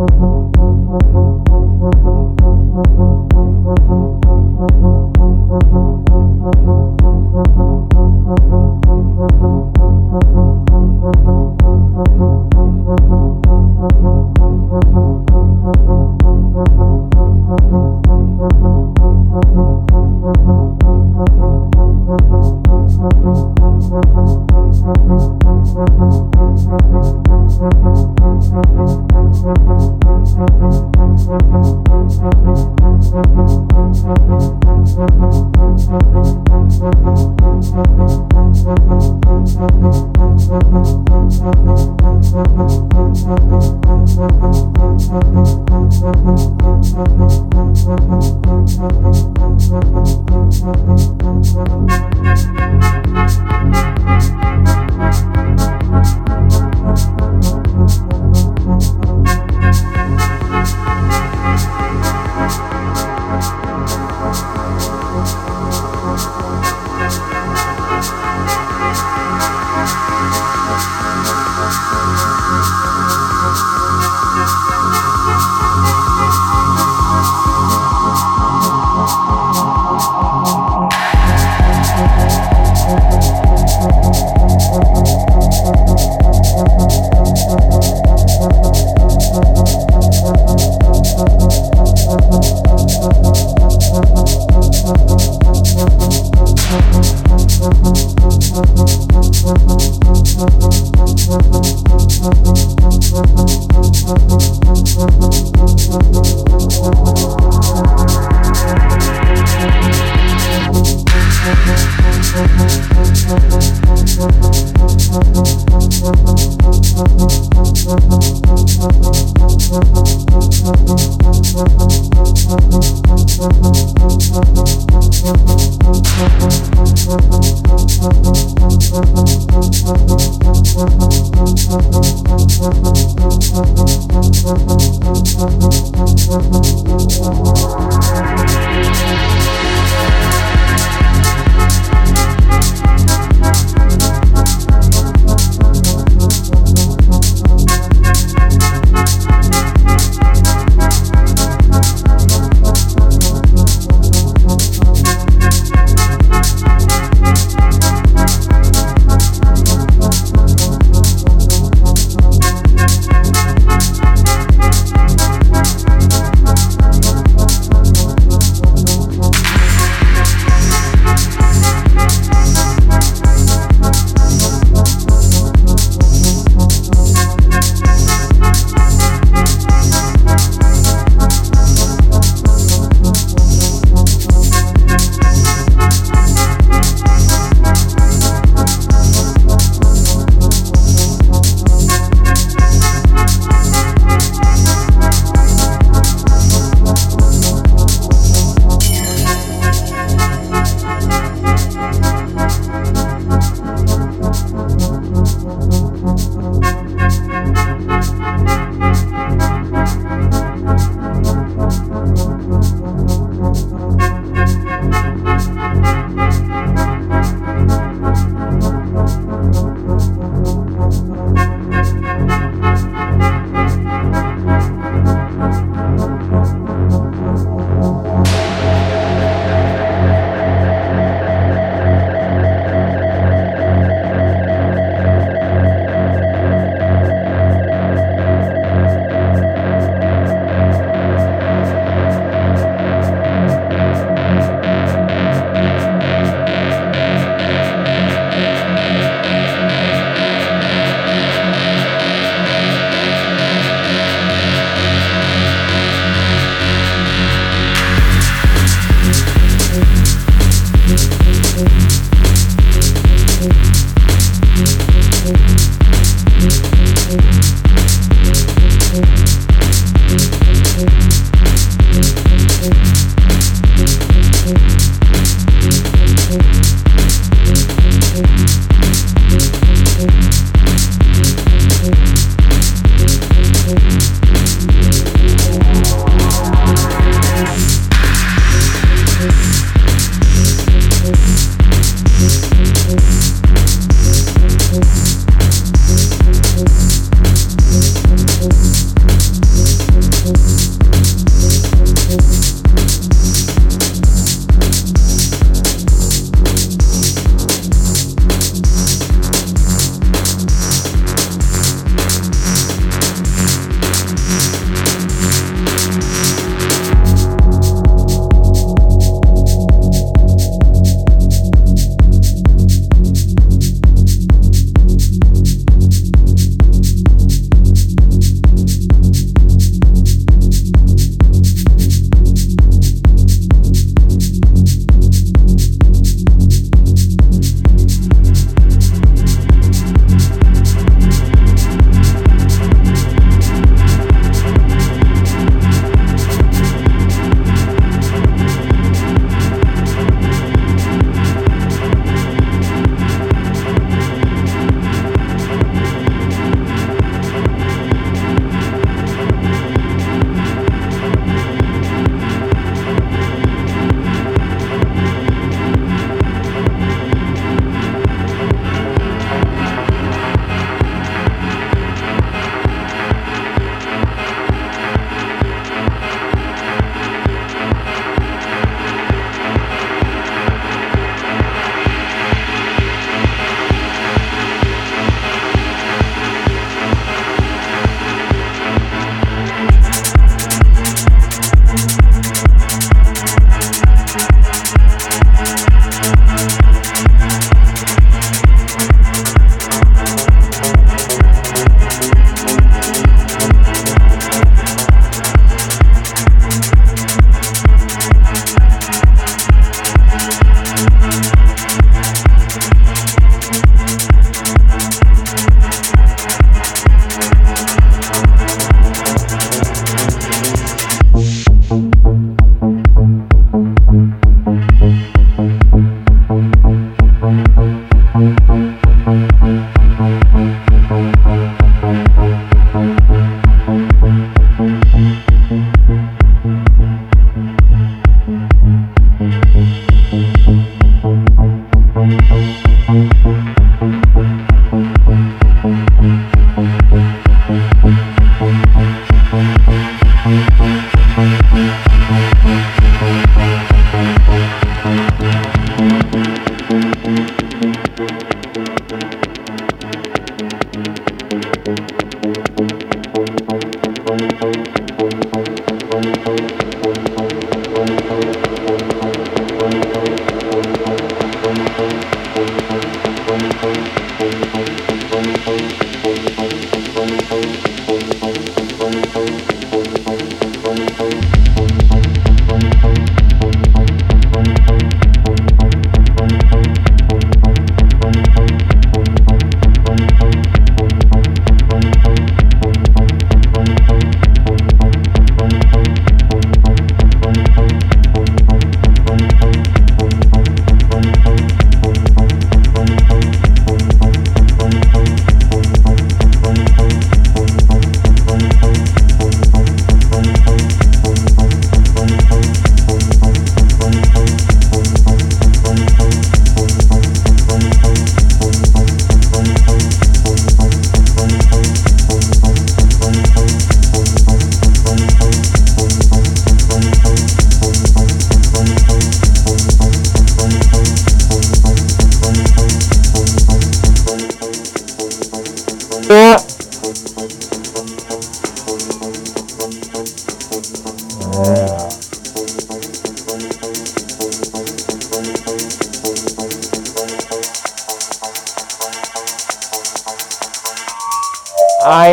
Thank you.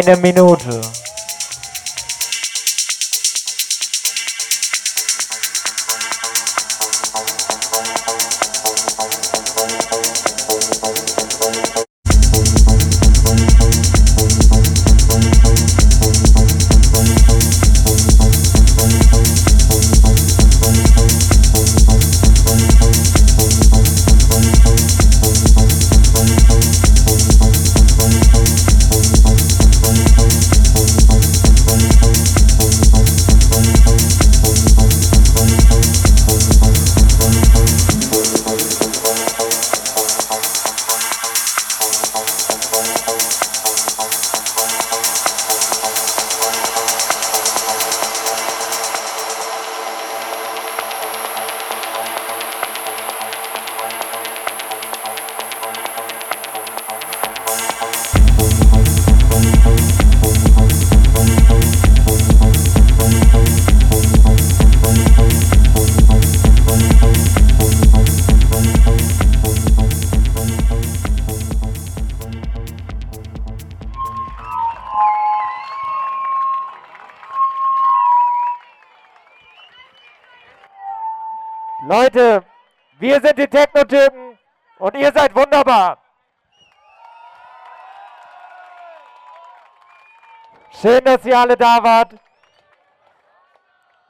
Eine Minute. Wir sind die Techno-Türken und ihr seid wunderbar. Schön, dass ihr alle da wart.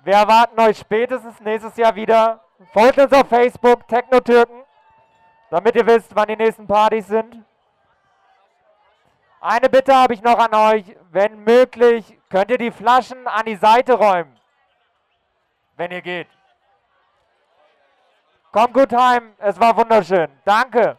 Wir erwarten euch spätestens nächstes Jahr wieder. Folgt uns auf Facebook, Techno-Türken, damit ihr wisst, wann die nächsten Partys sind. Eine Bitte habe ich noch an euch. Wenn möglich, könnt ihr die Flaschen an die Seite räumen, wenn ihr geht. Kommt gut heim. Es war wunderschön. Danke.